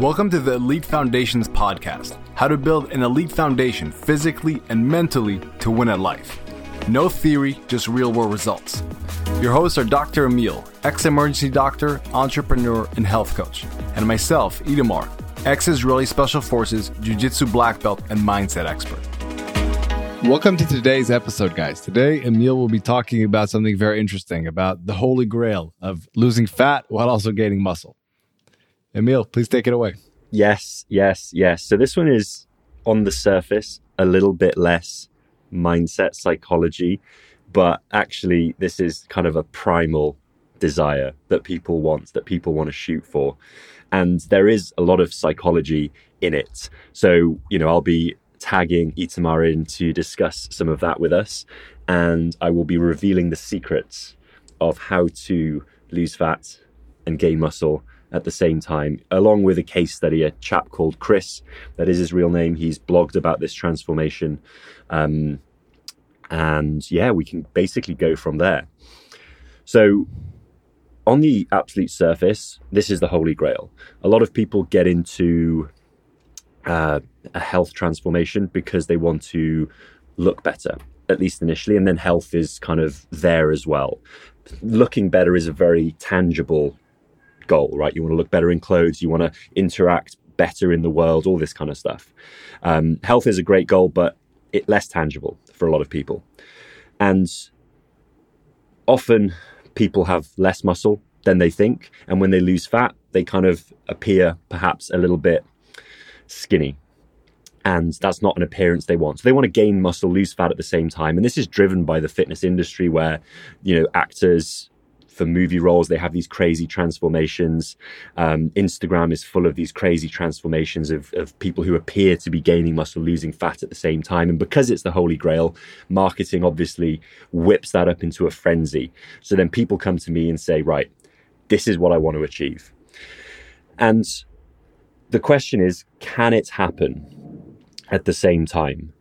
Welcome to the Elite Foundations podcast how to build an elite foundation physically and mentally to win at life. No theory, just real world results. Your hosts are Dr. Emil, ex emergency doctor, entrepreneur, and health coach, and myself, Itamar, ex Israeli Special Forces, Jiu Jitsu black belt, and mindset expert. Welcome to today's episode, guys. Today, Emil will be talking about something very interesting about the holy grail of losing fat while also gaining muscle. Emil, please take it away. Yes, yes, yes. So this one is on the surface a little bit less mindset psychology, but actually, this is kind of a primal desire that people want, that people want to shoot for. And there is a lot of psychology in it. So, you know, I'll be tagging Itamar in to discuss some of that with us. And I will be revealing the secrets of how to lose fat and gain muscle at the same time, along with a case study, a chap called Chris, that is his real name. He's blogged about this transformation. Um, and yeah, we can basically go from there. So, on the absolute surface, this is the holy grail. A lot of people get into uh, a health transformation because they want to look better, at least initially, and then health is kind of there as well. Looking better is a very tangible goal, right? You want to look better in clothes, you want to interact better in the world, all this kind of stuff. Um, health is a great goal, but it less tangible for a lot of people. And often people have less muscle than they think. And when they lose fat, they kind of appear perhaps a little bit skinny. And that's not an appearance they want. So they want to gain muscle, lose fat at the same time. And this is driven by the fitness industry where, you know, actors, for movie roles. They have these crazy transformations. Um, Instagram is full of these crazy transformations of, of people who appear to be gaining muscle, losing fat at the same time. And because it's the holy grail, marketing obviously whips that up into a frenzy. So then people come to me and say, right, this is what I want to achieve. And the question is, can it happen at the same time?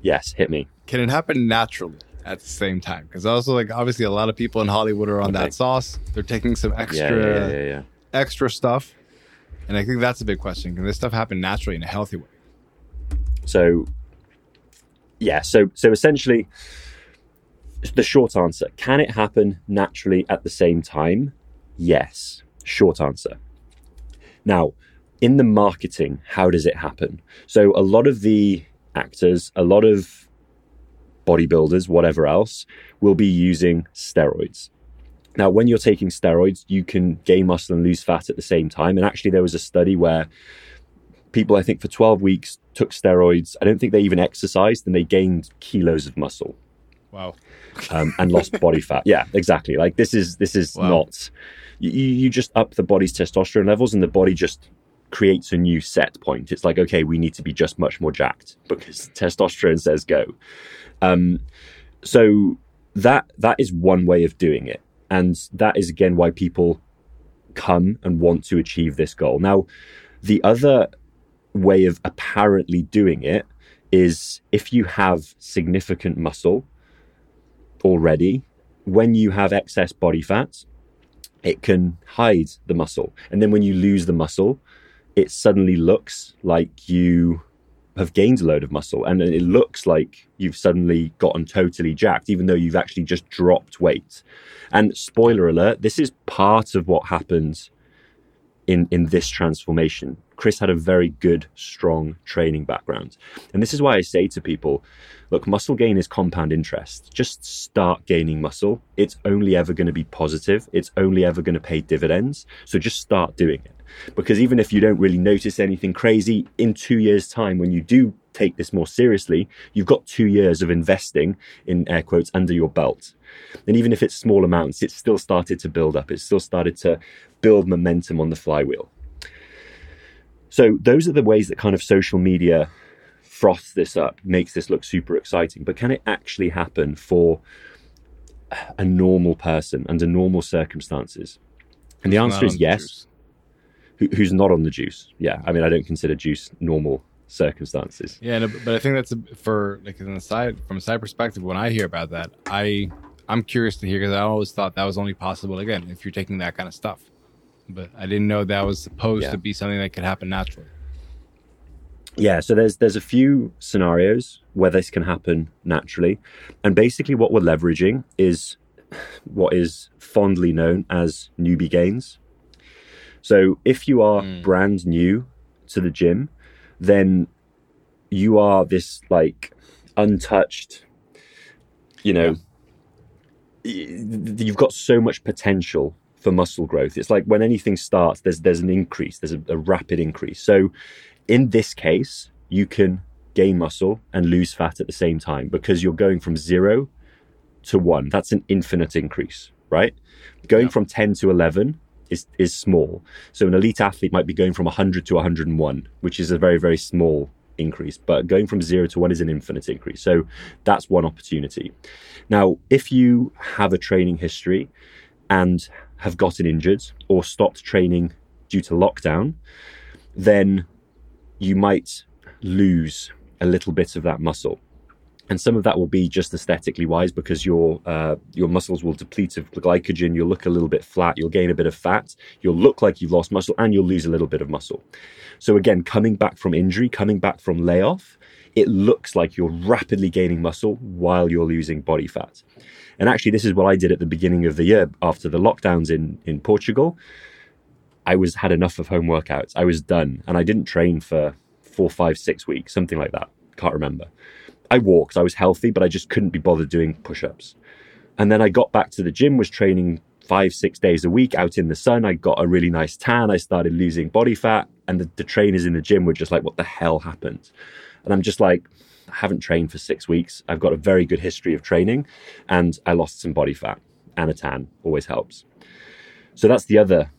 Yes, hit me. Can it happen naturally? At the same time because also like obviously a lot of people in Hollywood are on okay. that sauce. They're taking some extra yeah, yeah, yeah, extra stuff, and I think that's a big question. Can this stuff happen naturally in a healthy way? So, yeah. So so essentially, the short answer: Can it happen naturally at the same time? Yes. Short answer. Now, in the marketing, how does it happen? So a lot of the actors, a lot of bodybuilders, whatever else, will be using steroids. Now, when you're taking steroids, you can gain muscle and lose fat at the same time. And actually, there was a study where people, I think, for 12 weeks took steroids. I don't think they even exercised and they gained kilos of muscle. Wow. Um, and lost body fat. Yeah, exactly. Like this is this is wow. not. You, you just up the body's testosterone levels, and the body just creates a new set point. It's like, okay, we need to be just much more jacked because testosterone says go. Um, so that that is one way of doing it, and that is again why people come and want to achieve this goal. Now, the other way of apparently doing it is if you have significant muscle already, when you have excess body fat, it can hide the muscle. And then when you lose the muscle, it suddenly looks like you have gained a load of muscle and it looks like you've suddenly gotten totally jacked, even though you've actually just dropped weight. And spoiler alert, this is part of what happens in, in this transformation. Chris had a very good, strong training background. And this is why I say to people look, muscle gain is compound interest. Just start gaining muscle. It's only ever going to be positive, it's only ever going to pay dividends. So just start doing it. Because even if you don't really notice anything crazy, in two years' time, when you do take this more seriously, you've got two years of investing in air quotes under your belt. And even if it's small amounts, it's still started to build up. It's still started to build momentum on the flywheel. So those are the ways that kind of social media froths this up, makes this look super exciting. But can it actually happen for a normal person under normal circumstances? And the answer is yes who, who's not on the juice. Yeah, I mean, I don't consider juice normal circumstances. Yeah, no, but I think that's a, for like on the side from a side perspective. When I hear about that, I I'm curious to hear because I always thought that was only possible again if you're taking that kind of stuff. But I didn't know that was supposed yeah. to be something that could happen naturally. Yeah, so there's there's a few scenarios where this can happen naturally, and basically what we're leveraging is what is fondly known as newbie gains. So if you are mm. brand new to the gym, then you are this like untouched, you know, you've got so much potential for muscle growth. It's like when anything starts, there's there's an increase, there's a, a rapid increase. So in this case, you can gain muscle and lose fat at the same time because you're going from zero to one. That's an infinite increase, right? Going yeah. from 10 to 11 is, is small. So an elite athlete might be going from 100 to 101, which is a very, very small increase. But going from zero to one is an infinite increase. So that's one opportunity. Now, if you have a training history and have gotten injured or stopped training due to lockdown, then you might lose a little bit of that muscle and some of that will be just aesthetically wise because your uh, your muscles will deplete of glycogen. You'll look a little bit flat. You'll gain a bit of fat. You'll look like you've lost muscle, and you'll lose a little bit of muscle. So again, coming back from injury, coming back from layoff, it looks like you're rapidly gaining muscle while you're losing body fat. And actually, this is what I did at the beginning of the year after the lockdowns in in Portugal. I was had enough of home workouts. I was done, and I didn't train for four, five, six weeks, something like that. Can't remember. I walked, I was healthy, but I just couldn't be bothered doing push ups. And then I got back to the gym, was training five, six days a week out in the sun. I got a really nice tan. I started losing body fat. And the, the trainers in the gym were just like, what the hell happened? And I'm just like, I haven't trained for six weeks. I've got a very good history of training and I lost some body fat and a tan always helps. So that's the other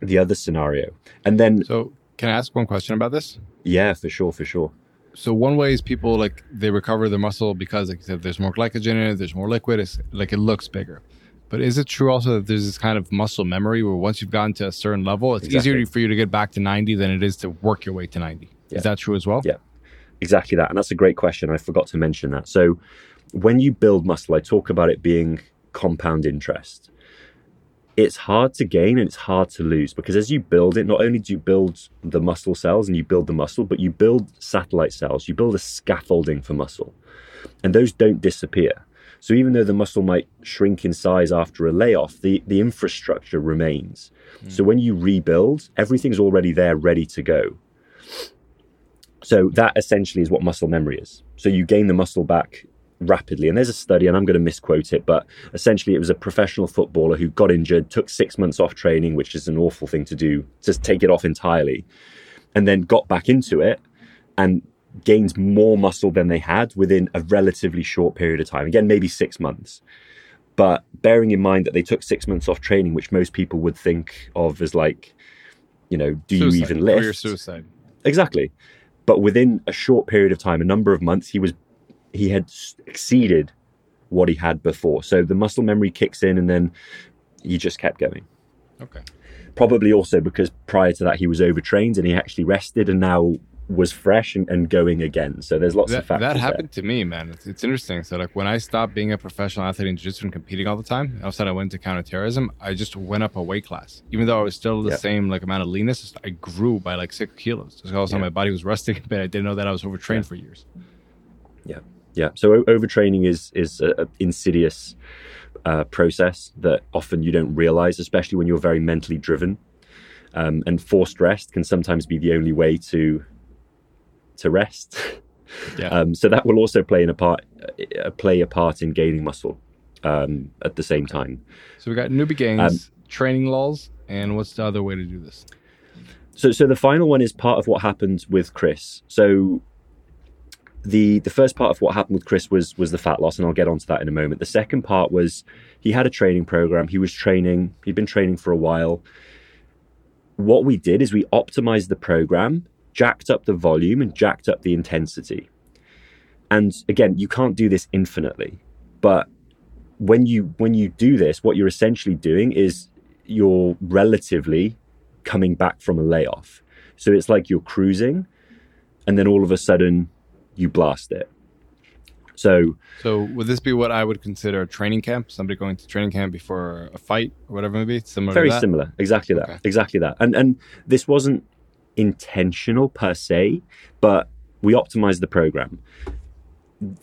the other scenario. And then So can I ask one question about this? Yeah, for sure, for sure so one way is people like they recover their muscle because like you said there's more glycogen in it there's more liquid it's like it looks bigger but is it true also that there's this kind of muscle memory where once you've gotten to a certain level it's exactly. easier for you to get back to 90 than it is to work your way to 90 yeah. is that true as well yeah exactly that and that's a great question i forgot to mention that so when you build muscle i talk about it being compound interest it's hard to gain and it's hard to lose because as you build it, not only do you build the muscle cells and you build the muscle, but you build satellite cells, you build a scaffolding for muscle. And those don't disappear. So even though the muscle might shrink in size after a layoff, the, the infrastructure remains. Mm. So when you rebuild, everything's already there, ready to go. So that essentially is what muscle memory is. So you gain the muscle back rapidly. And there's a study, and I'm going to misquote it, but essentially it was a professional footballer who got injured, took six months off training, which is an awful thing to do, just take it off entirely, and then got back into it and gained more muscle than they had within a relatively short period of time. Again, maybe six months. But bearing in mind that they took six months off training, which most people would think of as like, you know, do suicide, you even lift? Career suicide. Exactly. But within a short period of time, a number of months, he was he had exceeded what he had before. So the muscle memory kicks in and then he just kept going. Okay. Probably also because prior to that he was overtrained and he actually rested and now was fresh and, and going again. So there's lots that, of factors. That happened there. to me, man. It's, it's, interesting. So like when I stopped being a professional athlete in jiu-jitsu and competing all the time, all of a sudden I went to counterterrorism, I just went up a weight class. Even though I was still the yeah. same like amount of leanness, I grew by like six kilos. Just all of a sudden yeah. my body was rusting, but I didn't know that I was overtrained yeah. for years. Yeah. Yeah. So overtraining is is an insidious uh, process that often you don't realize, especially when you're very mentally driven. Um, and forced rest can sometimes be the only way to to rest. Yeah. Um, so that will also play in a part uh, play a part in gaining muscle um, at the same time. So we got newbie gains, um, training lulls, and what's the other way to do this? So so the final one is part of what happened with Chris. So the the first part of what happened with Chris was was the fat loss, and I'll get onto that in a moment. The second part was he had a training program. He was training. He'd been training for a while. What we did is we optimized the program, jacked up the volume, and jacked up the intensity. And again, you can't do this infinitely, but when you when you do this, what you're essentially doing is you're relatively coming back from a layoff. So it's like you're cruising, and then all of a sudden you blast it. So, so would this be what I would consider a training camp? Somebody going to training camp before a fight or whatever it may be? Similar very similar. Exactly that. Okay. Exactly that. And and this wasn't intentional per se, but we optimize the program.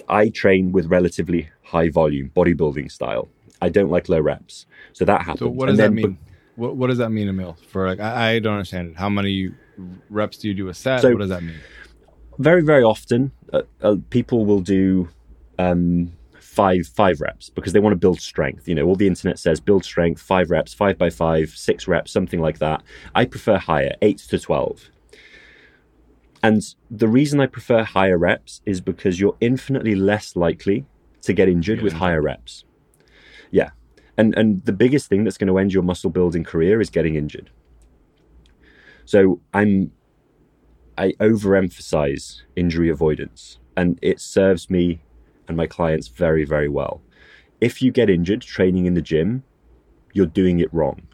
I train with relatively high volume bodybuilding style. I don't like low reps, so that happens. So what does then, that mean? What, what does that mean, Emil? For like, I, I, don't understand it. How many reps do you do a set? So, what does that mean? Very, very often, uh, uh, people will do um, five five reps because they want to build strength. You know, all the internet says build strength, five reps, five by five, six reps, something like that. I prefer higher, eight to twelve. And the reason I prefer higher reps is because you're infinitely less likely to get injured yeah. with higher reps. Yeah. And and the biggest thing that's going to end your muscle building career is getting injured. So I'm I overemphasize injury avoidance and it serves me and my clients very, very well. If you get injured training in the gym, you're doing it wrong.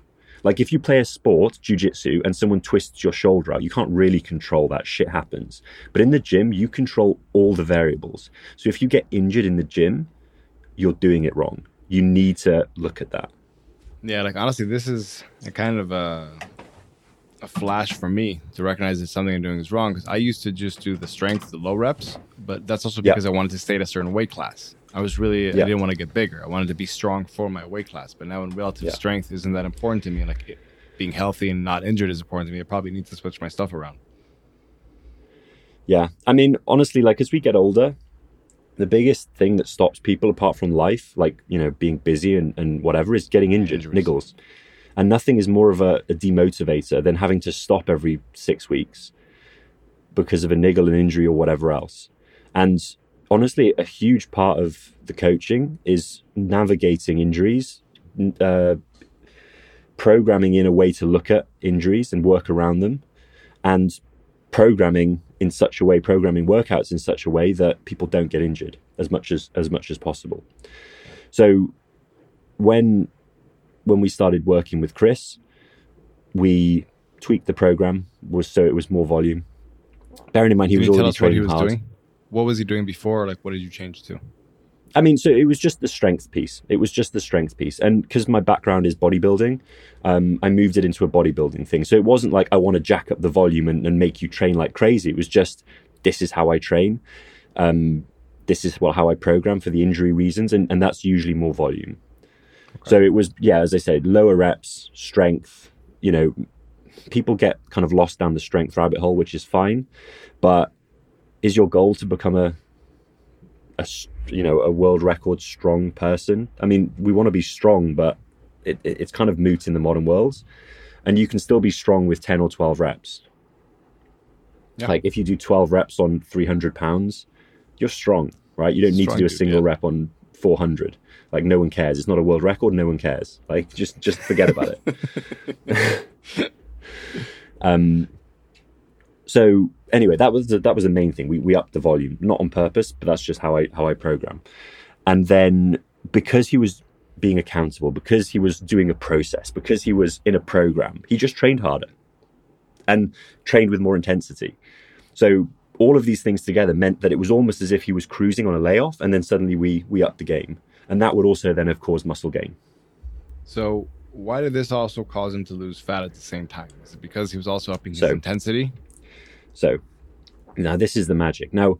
Like if you play a sport, jujitsu, and someone twists your shoulder out, you can't really control that. Shit happens. But in the gym, you control all the variables. So if you get injured in the gym, you're doing it wrong. You need to look at that. Yeah, like honestly, this is a kind of a a flash for me to recognize that something I'm doing is wrong because I used to just do the strength, the low reps, but that's also because I wanted to stay at a certain weight class. I was really I didn't want to get bigger. I wanted to be strong for my weight class. But now in relative strength isn't that important to me. Like it, being healthy and not injured is important to me. I probably need to switch my stuff around. Yeah, I mean honestly, like as we get older, the biggest thing that stops people apart from life, like you know being busy and, and whatever, is getting injured, Injuries. niggles. And nothing is more of a, a demotivator than having to stop every six weeks because of a niggle, an injury, or whatever else. And honestly, a huge part of the coaching is navigating injuries, uh, programming in a way to look at injuries and work around them, and programming in such a way, programming workouts in such a way that people don't get injured as much as as much as possible. So when when we started working with Chris, we tweaked the program was so it was more volume. Bearing in mind he Can was already training what he was hard. Doing? what was he doing before? Like, what did you change to? I mean, so it was just the strength piece. It was just the strength piece. And because my background is bodybuilding, um, I moved it into a bodybuilding thing. So it wasn't like I want to jack up the volume and, and make you train like crazy. It was just, this is how I train. Um, this is well, how I program for the injury reasons. And, and that's usually more volume. Okay. So it was, yeah, as I said, lower reps, strength, you know, people get kind of lost down the strength rabbit hole, which is fine. But is your goal to become a a you know a world record strong person? I mean, we want to be strong, but it, it, it's kind of moot in the modern world. And you can still be strong with ten or twelve reps. Yeah. Like if you do twelve reps on three hundred pounds, you're strong, right? You don't need to do a single yeah. rep on four hundred. Like no one cares. It's not a world record. No one cares. Like just just forget about it. um. So anyway, that was the, that was the main thing. We we upped the volume, not on purpose, but that's just how I how I program. And then because he was being accountable, because he was doing a process, because he was in a program, he just trained harder and trained with more intensity. So all of these things together meant that it was almost as if he was cruising on a layoff, and then suddenly we we upped the game, and that would also then have caused muscle gain. So why did this also cause him to lose fat at the same time? Is it because he was also upping his so, intensity? So now this is the magic. Now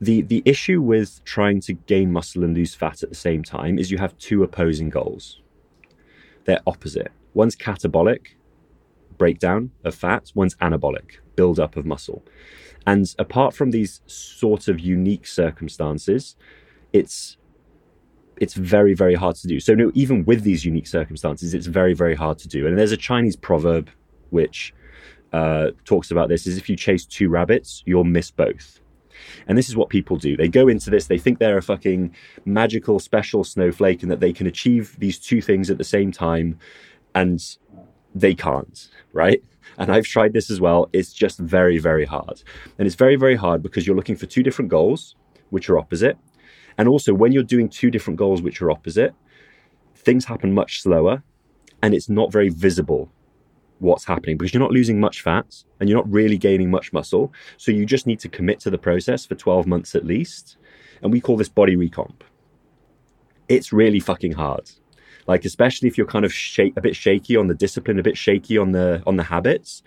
the the issue with trying to gain muscle and lose fat at the same time is you have two opposing goals. They're opposite. One's catabolic, breakdown of fat, one's anabolic, build up of muscle. And apart from these sort of unique circumstances, it's it's very very hard to do. So no, even with these unique circumstances, it's very very hard to do. And there's a Chinese proverb which uh, talks about this is if you chase two rabbits, you'll miss both. And this is what people do. They go into this, they think they're a fucking magical special snowflake and that they can achieve these two things at the same time, and they can't, right? And I've tried this as well. It's just very, very hard. And it's very, very hard because you're looking for two different goals, which are opposite. And also, when you're doing two different goals, which are opposite, things happen much slower and it's not very visible what's happening because you're not losing much fat and you're not really gaining much muscle. So you just need to commit to the process for 12 months at least. And we call this body recomp. It's really fucking hard. Like especially if you're kind of shake, a bit shaky on the discipline, a bit shaky on the on the habits,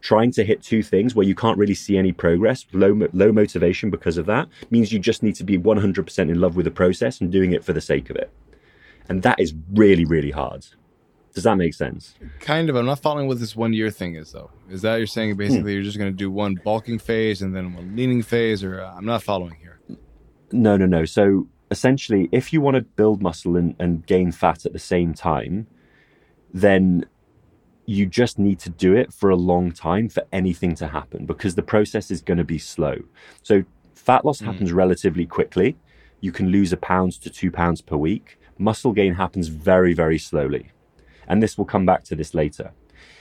trying to hit two things where you can't really see any progress, low low motivation because of that means you just need to be 100% in love with the process and doing it for the sake of it. And that is really really hard. Does that make sense? Kind of. I'm not following what this one year thing is, though. Is that you're saying basically hmm. you're just going to do one bulking phase and then one leaning phase, or uh, I'm not following here? No, no, no. So essentially, if you want to build muscle and, and gain fat at the same time, then you just need to do it for a long time for anything to happen because the process is going to be slow. So fat loss mm. happens relatively quickly. You can lose a pound to two pounds per week. Muscle gain happens very, very slowly. And this will come back to this later.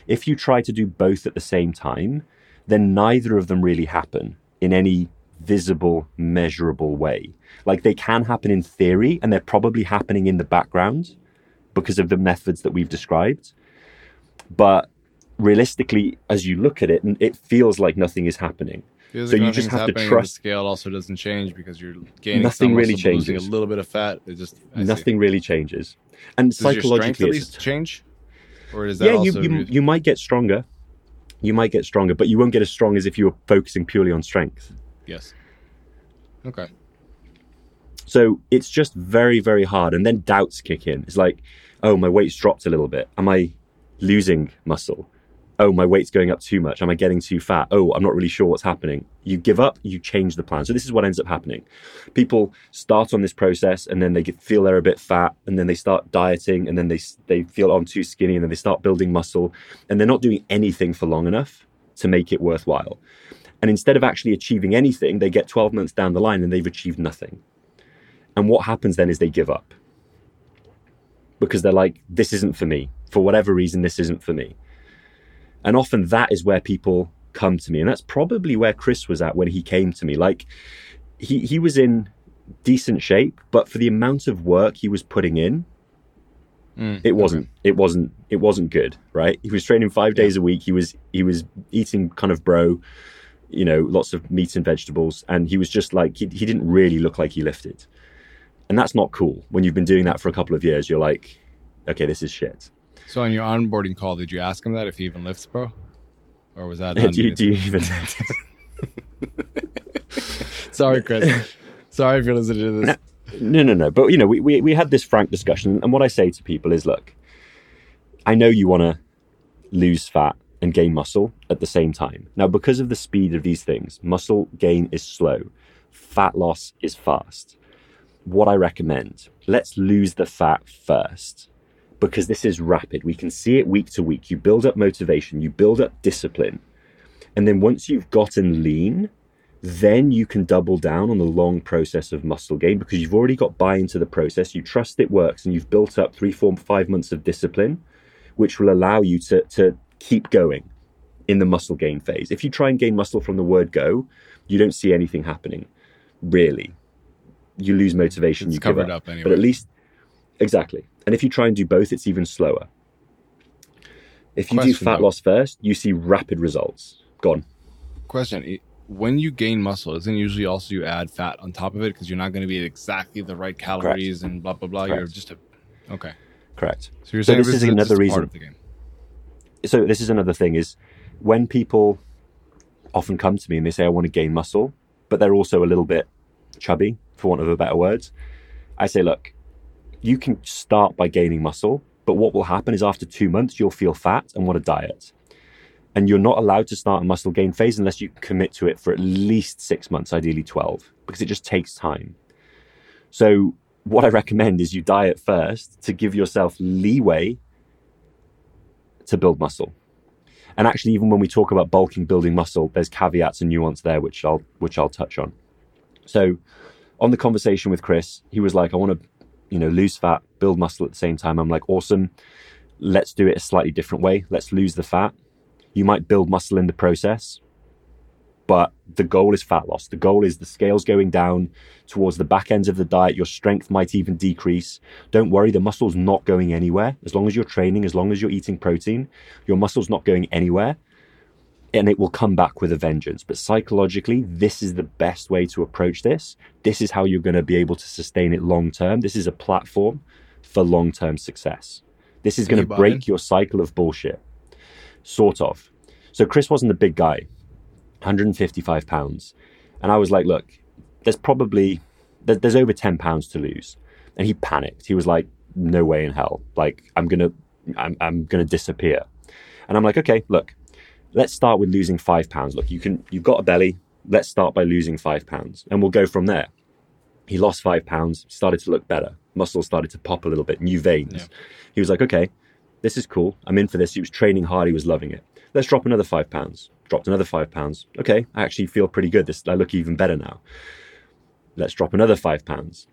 If you try to do both at the same time, then neither of them really happen in any visible, measurable way. Like they can happen in theory, and they're probably happening in the background because of the methods that we've described. But realistically, as you look at it, it feels like nothing is happening. Feels so like you just have to trust. The scale also doesn't change because you're gaining nothing really changes. a little bit of fat. It just I nothing see. really changes. And Does psychologically, your strength at least change, or is that yeah? you, you, you might get stronger. You might get stronger, but you won't get as strong as if you were focusing purely on strength. Yes. Okay. So it's just very, very hard. And then doubts kick in. It's like, oh, my weight's dropped a little bit. Am I losing muscle? oh, my weight's going up too much. Am I getting too fat? Oh, I'm not really sure what's happening. You give up, you change the plan. So this is what ends up happening. People start on this process and then they feel they're a bit fat and then they start dieting and then they, they feel oh, I'm too skinny and then they start building muscle and they're not doing anything for long enough to make it worthwhile. And instead of actually achieving anything, they get 12 months down the line and they've achieved nothing. And what happens then is they give up because they're like, this isn't for me. For whatever reason, this isn't for me. And often that is where people come to me. And that's probably where Chris was at when he came to me. Like he, he was in decent shape, but for the amount of work he was putting in, mm, it wasn't okay. it wasn't it wasn't good, right? He was training five days yeah. a week. He was he was eating kind of bro, you know, lots of meat and vegetables, and he was just like he, he didn't really look like he lifted. And that's not cool. When you've been doing that for a couple of years, you're like, okay, this is shit. So on your onboarding call, did you ask him that if he even lifts, bro? Or was that? do, you, do you even? Sorry, Chris. Sorry if you're listening to this. No, no, no. But you know, we, we we had this frank discussion, and what I say to people is, look, I know you want to lose fat and gain muscle at the same time. Now, because of the speed of these things, muscle gain is slow, fat loss is fast. What I recommend, let's lose the fat first because this is rapid. We can see it week to week. You build up motivation, you build up discipline. And then once you've gotten lean, then you can double down on the long process of muscle gain because you've already got buy into the process. You trust it works and you've built up three, four, five months of discipline, which will allow you to, to keep going in the muscle gain phase. If you try and gain muscle from the word go, you don't see anything happening, really. You lose motivation, it's you give up. up anyway. But at least, exactly. And if you try and do both, it's even slower. If you Question, do fat though. loss first, you see rapid results. Gone. Question: When you gain muscle, isn't usually also you add fat on top of it because you're not going to be at exactly the right calories Correct. and blah blah blah. Correct. You're just a okay. Correct. So you're saying so this, is another reason. So this is another thing: is when people often come to me and they say, "I want to gain muscle," but they're also a little bit chubby, for want of a better word, I say, "Look, you can start by gaining muscle, but what will happen is after two months, you'll feel fat and want a diet. And you're not allowed to start a muscle gain phase unless you commit to it for at least six months, ideally 12, because it just takes time. So, what I recommend is you diet first to give yourself leeway to build muscle. And actually, even when we talk about bulking, building muscle, there's caveats and nuance there, which I'll which I'll touch on. So, on the conversation with Chris, he was like, "I want to you know, lose fat, build muscle at the same time. I'm like, awesome. Let's do it a slightly different way. Let's lose the fat. You might build muscle in the process, But the goal is fat loss. The goal is the scales going down towards the back ends of the diet. Your strength might even decrease. Don't worry, the muscle's not going anywhere. As long as you're training, as long as you're eating protein, your muscle's not going anywhere and it will come back with a vengeance. But psychologically, this is the best way to approach this. This is how you're going to be able to sustain it long term. This is a platform for long term success. This is going to break your cycle of bullshit. Sort of. So Chris wasn't a big guy, 155 pounds. And I was like, look, there's probably, there's over 10 pounds to lose. And he panicked. He was like, no way in hell. Like, I'm going to, I'm, I'm going to disappear. And I'm like, okay, look, let's start with losing five pounds. Look, you can, you've got a belly. Let's start by losing five pounds and we'll go from there. He lost five pounds, started to look better. Muscles started to pop a little bit, new veins. Yeah. He was like, okay, this is cool. I'm in for this. He was training hard. He was loving it. Let's drop another five pounds. Dropped another five pounds. Okay, I actually feel pretty good. This I look even better now. Let's drop another five pounds.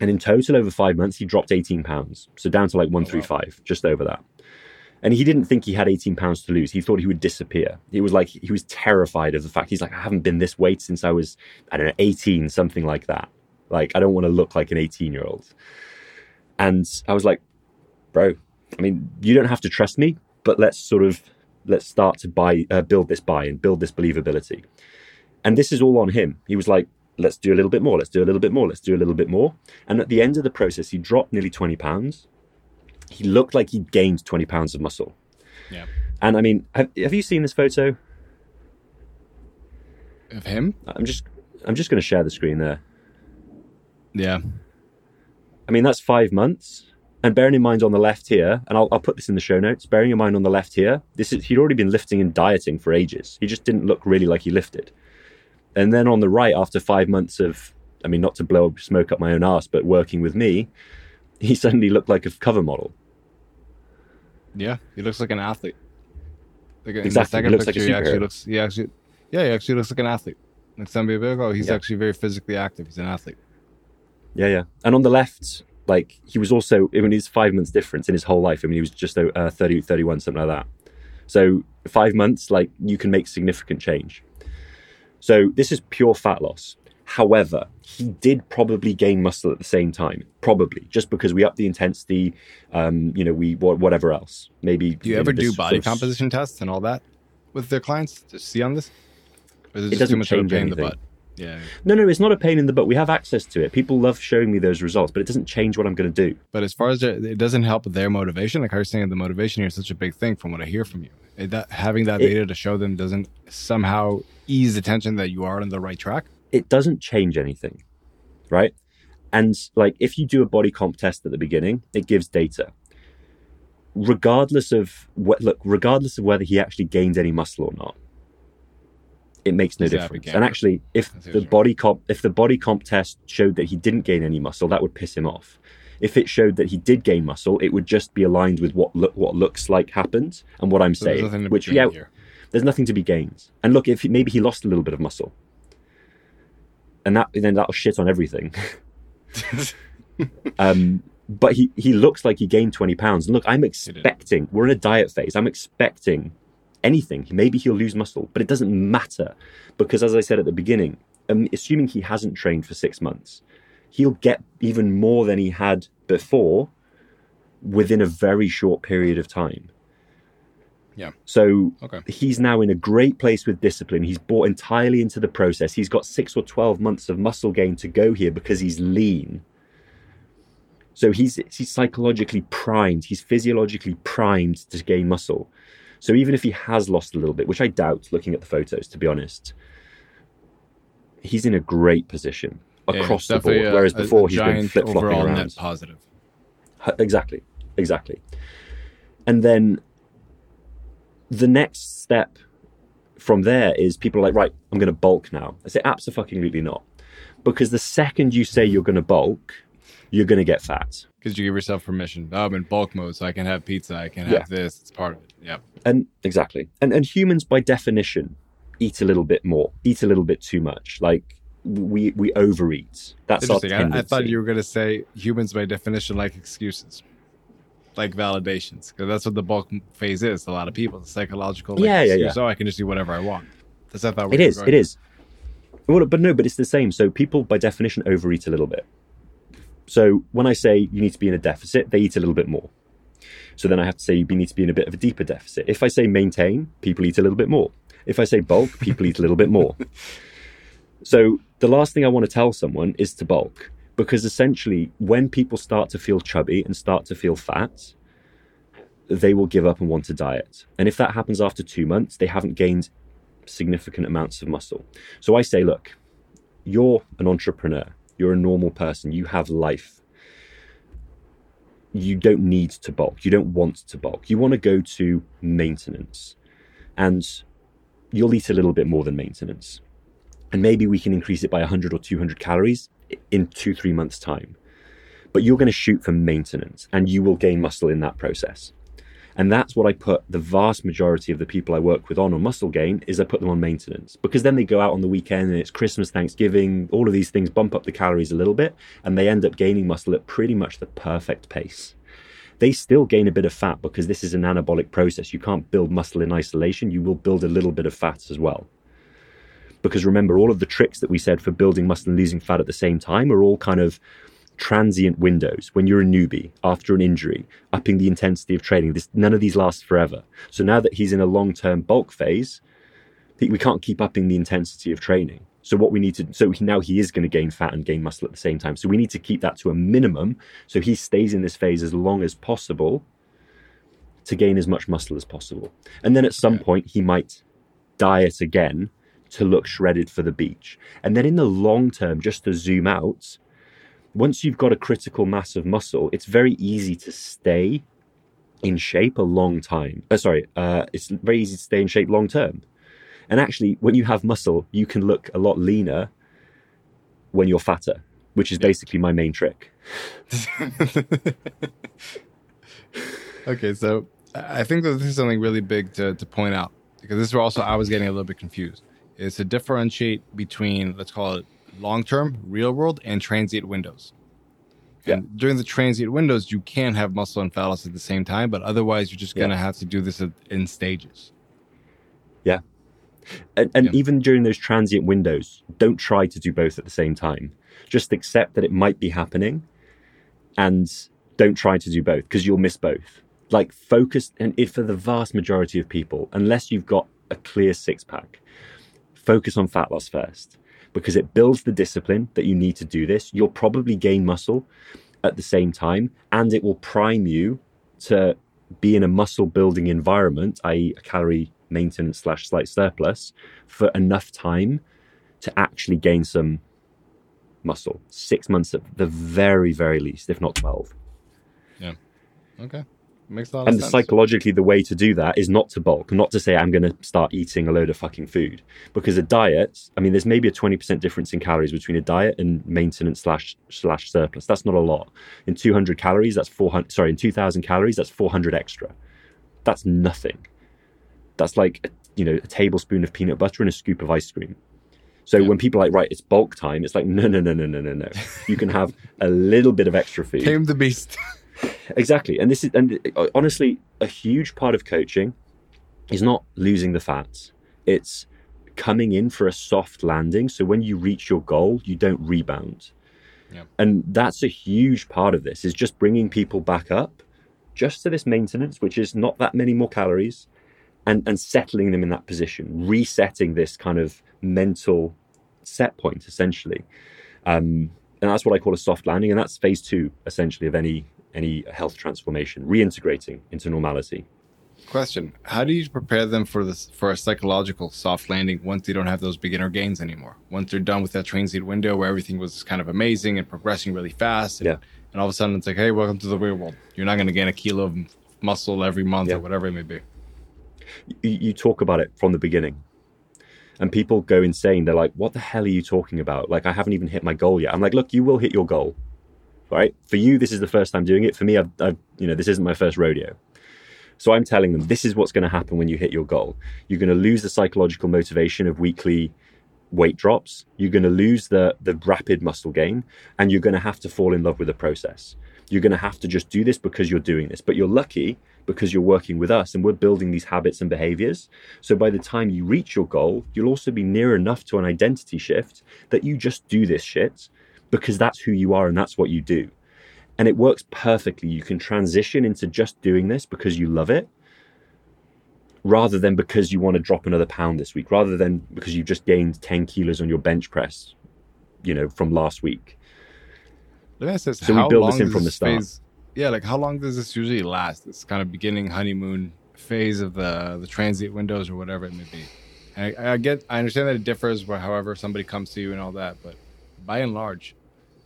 And in total, over five months, he dropped 18 pounds. So down to like 135, oh, wow. just over that. And he didn't think he had 18 pounds to lose. He thought he would disappear. He was like, he was terrified of the fact he's like, I haven't been this weight since I was, I don't know, 18, something like that. Like, I don't want to look like an 18 year old. And I was like, bro, I mean, you don't have to trust me, but let's sort of, let's start to buy, uh, build this buy and build this believability. And this is all on him. He was like, let's do a little bit more, let's do a little bit more, let's do a little bit more. And at the end of the process, he dropped nearly 20 pounds he looked like he'd gained 20 pounds of muscle. Yeah. And I mean, have, have you seen this photo? Of him? I'm just I'm just going to share the screen there. Yeah. I mean, that's five months. And bearing in mind on the left here, and I'll, I'll put this in the show notes, bearing in mind on the left here, this is he'd already been lifting and dieting for ages. He just didn't look really like he lifted. And then on the right, after five months of, I mean, not to blow smoke up my own ass, but working with me, he suddenly looked like a cover model. Yeah, he looks like an athlete. Like exactly. he looks picture, like he actually looks. He actually, yeah, he actually looks like an athlete. Like Sambia Bigo, he's yeah. actually very physically active. He's an athlete. Yeah, yeah. And on the left, like he was also, I mean, he's five months difference in his whole life. I mean, he was just uh, 30, 31, something like that. So five months, like you can make significant change. So this is pure fat loss. However, he did probably gain muscle at the same time, probably just because we upped the intensity. Um, you know, we whatever else. Maybe. Do you ever do body of, composition tests and all that with their clients to see on this? Or is it, it doesn't change anything. Yeah. No, no, it's not a pain in the butt. We have access to it. People love showing me those results, but it doesn't change what I'm going to do. But as far as it doesn't help their motivation, like I was saying, the motivation here is such a big thing from what I hear from you. It, that, having that it, data to show them doesn't somehow ease the tension that you are on the right track it doesn't change anything, right? And like if you do a body comp test at the beginning, it gives data. Regardless of what look, regardless of whether he actually gained any muscle or not, it makes no difference. And actually, if the body comp if the body comp test showed that he didn't gain any muscle, that would piss him off. If it showed that he did gain muscle, it would just be aligned with what look, what looks like happened and what I'm so saying. Which yeah, here. there's nothing to be gained. And look, if maybe he lost a little bit of muscle, and that then that'll shit on everything. um, but he he looks like he gained twenty pounds. And look, I'm expecting we're in a diet phase. I'm expecting anything. Maybe he'll lose muscle, but it doesn't matter because, as I said at the beginning, um, assuming he hasn't trained for six months, he'll get even more than he had before within a very short period of time. Yeah. So okay. he's now in a great place with discipline. He's bought entirely into the process. He's got six or 12 months of muscle gain to go here because he's lean. So he's, he's psychologically primed, he's physiologically primed to gain muscle. So even if he has lost a little bit, which I doubt looking at the photos, to be honest, he's in a great position across yeah, the board. A, whereas before he's been flip flopping around. Net positive. Exactly, exactly. And then the next step from there is people are like, right, I'm going to bulk now. I say, absolutely not. Because the second you say you're going to bulk, you're going to get fat. Because you give yourself permission. Oh, I'm in bulk mode, so I can have pizza. I can have yeah. this. It's part of it. Yep. And exactly. And and humans, by definition, eat a little bit more, eat a little bit too much. Like we we overeat. That's our tendency. I, I thought you were going to say humans, by definition, like excuses like validations because that's what the bulk phase is. A lot of people, the psychological. Like, yeah, yeah, yeah. So I can just do whatever I want. That's I thought it is. It is. Well, but no, but it's the same. So people, by definition, overeat a little bit. So when I say you need to be in a deficit, they eat a little bit more. So then I have to say you need to be in a bit of a deeper deficit. If I say maintain, people eat a little bit more. If I say bulk, people eat a little bit more. So the last thing I want to tell someone is to bulk because essentially when people start to feel chubby and start to feel fat, they will give up and want to diet. And if that happens after two months, they haven't gained significant amounts of muscle. So I say, look, you're an entrepreneur, you're a normal person, you have life. You don't need to bulk, you don't want to bulk. You want to go to maintenance, and you'll eat a little bit more than maintenance. And maybe we can increase it by 100 or 200 calories in two, three months' time. But you're going to shoot for maintenance and you will gain muscle in that process. And that's what I put the vast majority of the people I work with on on muscle gain is I put them on maintenance because then they go out on the weekend and it's Christmas, Thanksgiving, all of these things bump up the calories a little bit and they end up gaining muscle at pretty much the perfect pace. They still gain a bit of fat because this is an anabolic process. You can't build muscle in isolation. You will build a little bit of fat as well. Because remember, all of the tricks that we said for building muscle and losing fat at the same time are all kind of transient windows when you're a newbie after an injury, upping the intensity of training. This, none of these last forever. So now that he's in a long term bulk phase, we can't keep upping the intensity of training. So what we need to, so now he is going to gain fat and gain muscle at the same time. So we need to keep that to a minimum. So he stays in this phase as long as possible to gain as much muscle as possible. And then at some point he might diet again to look shredded for the beach. And then in the long term, just to zoom out, once you've got a critical mass of muscle, it's very easy to stay in shape a long time. Uh, sorry, uh, it's very easy to stay in shape long term. And actually, when you have muscle, you can look a lot leaner when you're fatter, which is basically my main trick. okay, so I think that this is something really big to, to point out because this is also I was getting a little bit confused. Is to differentiate between let's call it long term, real world, and transient windows. Yeah. And during the transient windows, you can have muscle and fat loss at the same time, but otherwise, you're just going to yeah. have to do this in stages. Yeah. And, and yeah. even during those transient windows, don't try to do both at the same time. Just accept that it might be happening and don't try to do both because you'll miss both. Like, focus, and if for the vast majority of people, unless you've got a clear six pack, focus on fat loss first because it builds the discipline that you need to do this. You'll probably gain muscle at the same time, and it will prime you to be in a muscle building environment, i.e., a calorie maintenance slash slight surplus, for enough time to actually gain some muscle. Six months at the very, very least, if not 12. Yeah. Okay. Makes a lot and psychologically, the way to do that is not to bulk, not to say I'm going to start eating a load of fucking food. Because a diet, I mean, there's maybe a 20% difference in calories between a diet and maintenance slash slash surplus. That's not a lot. In 200 calories, that's 400. Sorry, in 2,000 calories, that's 400 extra. That's nothing. That's like you know a tablespoon of peanut butter and a scoop of ice cream. So yeah. when people are like, right, it's bulk time, it's like, no, no, no, no, no, no, no. You can have a little bit of extra food. Tame the beast. exactly. And this is, and honestly, a huge part of coaching is not losing the fats. It's coming in for a soft landing. So when you reach your goal, you don't rebound. Yeah. And that's a huge part of this is just bringing people back up just to this maintenance, which is not that many more calories and, and settling them in that position, resetting this kind of mental set point essentially. Um, and that's what I call a soft landing. And that's phase two essentially of any any health transformation, reintegrating into normality. Question: How do you prepare them for this for a psychological soft landing once they don't have those beginner gains anymore? Once they're done with that transient window where everything was kind of amazing and progressing really fast, and, yeah. and all of a sudden it's like, hey, welcome to the real world. You're not going to gain a kilo of muscle every month yeah. or whatever it may be. You, you talk about it from the beginning, and people go insane. They're like, "What the hell are you talking about? Like, I haven't even hit my goal yet." I'm like, "Look, you will hit your goal right? For you, this is the first time doing it. For me, I've, I've you know, this isn't my first rodeo. So I'm telling them this is what's going to happen when you hit your goal. You're going to lose the psychological motivation of weekly weight drops. You're going to lose the the rapid muscle gain, and you're going to have to fall in love with the process. You're going to have to just do this because you're doing this. But you're lucky because you're working with us and we're building these habits and behaviors. So by the time you reach your goal, you'll also be near enough to an identity shift that you just do this shit because that's who you are and that's what you do. And it works perfectly. You can transition into just doing this because you love it rather than because you want to drop another pound this week, rather than because you've just gained 10 kilos on your bench press, you know, from last week. Let me ask this. So we build this in from the start. phase- yeah, like how long does this usually last? This kind of beginning honeymoon phase of the the transient windows or whatever it may be. And I, I get, I understand that it differs where, however, somebody comes to you and all that, but by and large,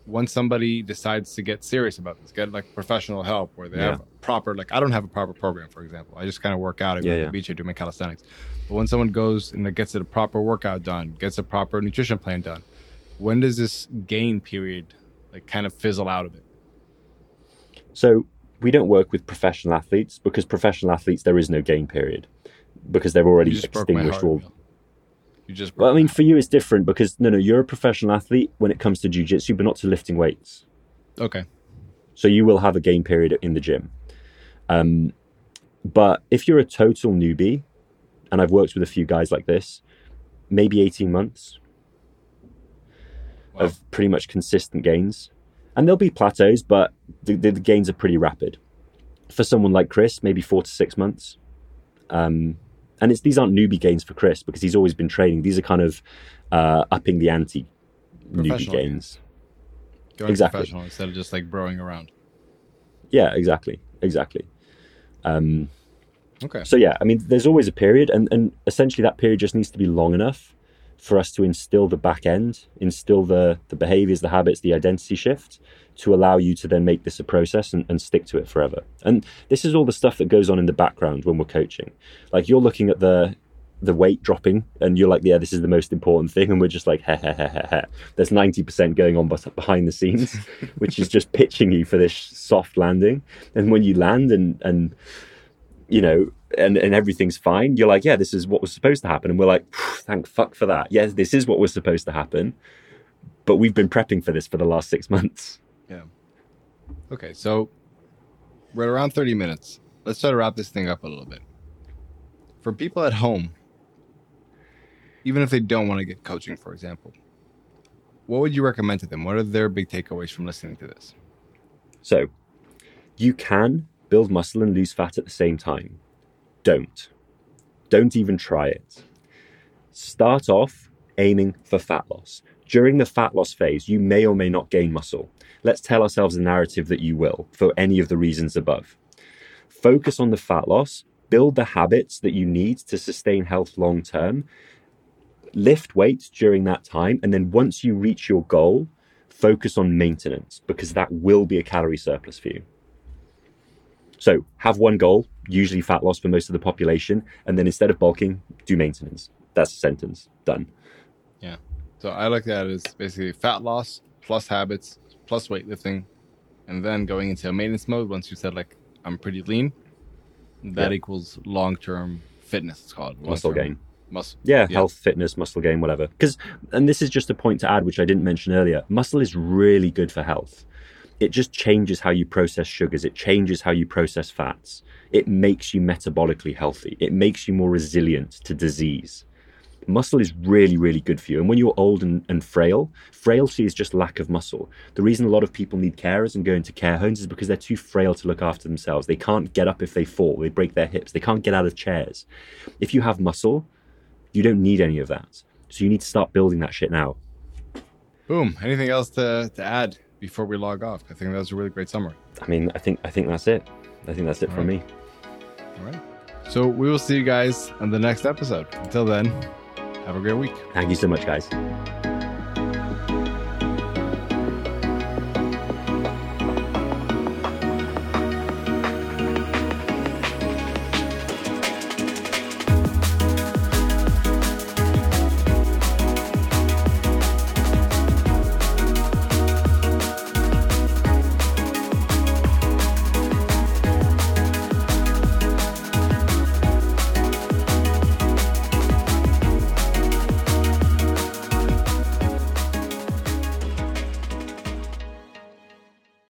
once somebody decides to get serious about this, get like professional help, where they have proper, like I don't have a proper program, for example. I just kind of work out, I go Yeah, to yeah. the beach, I do my calisthenics. But when someone goes and gets a proper workout done, gets a proper nutrition plan done, when does this gain period like kind of fizzle out of it? So we don't work with professional athletes because professional athletes there is no gain period because they've already You just broke my extinguished all. You just Well, I mean, for you it's different because no, no, you're a professional athlete when it comes to jujitsu, but not to lifting weights. okay. So you will have a gain period in the gym. Um, but if you're a total newbie, and I've worked with a few guys like this, maybe 18 months Wow. of pretty much consistent gains. And there'll be plateaus, but the, the, the gains are pretty rapid. For someone like Chris, maybe four to six months. Um, and it's these aren't newbie gains for Chris because he's always been training. These are kind of uh, upping the ante newbie gains. Going Exactly. professional instead of just like broing around. Yeah, exactly, exactly. Um, Okay. So yeah, I mean, there's always a period, and, and essentially that period just needs to be long enough for us to instill the back end, instill the the behaviors, the habits, the identity shift, to allow you to then make this a process and, and stick to it forever. And this is all the stuff that goes on in the background when we're coaching. Like you're looking at the the weight dropping, and you're like, yeah, this is the most important thing, and we're just like, heh heh heh heh. There's ninety percent going on behind the scenes, which is just pitching you for this soft landing. And when you land and and you know, and, and everything's fine, you're like, yeah, this is what was supposed to happen. And we're like, thank fuck for that. Yes, this is what was supposed to happen. But we've been prepping for this for the last six months. Yeah. Okay. So we're at around 30 minutes. Let's try to wrap this thing up a little bit. For people at home, even if they don't want to get coaching, for example, what would you recommend to them? What are their big takeaways from listening to this? So you can build muscle and lose fat at the same time. Don't. Don't even try it. Start off aiming for fat loss. During the fat loss phase, you may or may not gain muscle. Let's tell ourselves a narrative that you will for any of the reasons above. Focus on the fat loss, build the habits that you need to sustain health long term, lift weights during that time, and then once you reach your goal, focus on maintenance because that will be a calorie surplus for you. So have one goal, usually fat loss for most of the population, and then instead of bulking, do maintenance. That's a sentence. Done. Yeah. So I like that as basically fat loss plus habits plus weightlifting, and then going into a maintenance mode once you said like I'm pretty lean. That Yeah. equals long term fitness. It's called Muscle Long-term gain. Muscle. Yeah, Yeah. health, fitness, muscle gain, whatever. Because, and this is just a point to add, which I didn't mention earlier. Muscle is really good for health. It just changes how you process sugars. It changes how you process fats. It makes you metabolically healthy. It makes you more resilient to disease. Muscle is really, really good for you. And when you're old and, and frail, frailty is just lack of muscle. The reason a lot of people need carers and go into care homes is because they're too frail to look after themselves. They can't get up if they fall, they break their hips, they can't get out of chairs. If you have muscle, you don't need any of that. So you need to start building that shit now. Boom. Anything else to, to add before we log off? I think that was a really great summary. I mean, I think I think that's it. I think that's it from me. All right. So we will see you guys on the next episode. Until then, have a great week. Thank you so much, guys.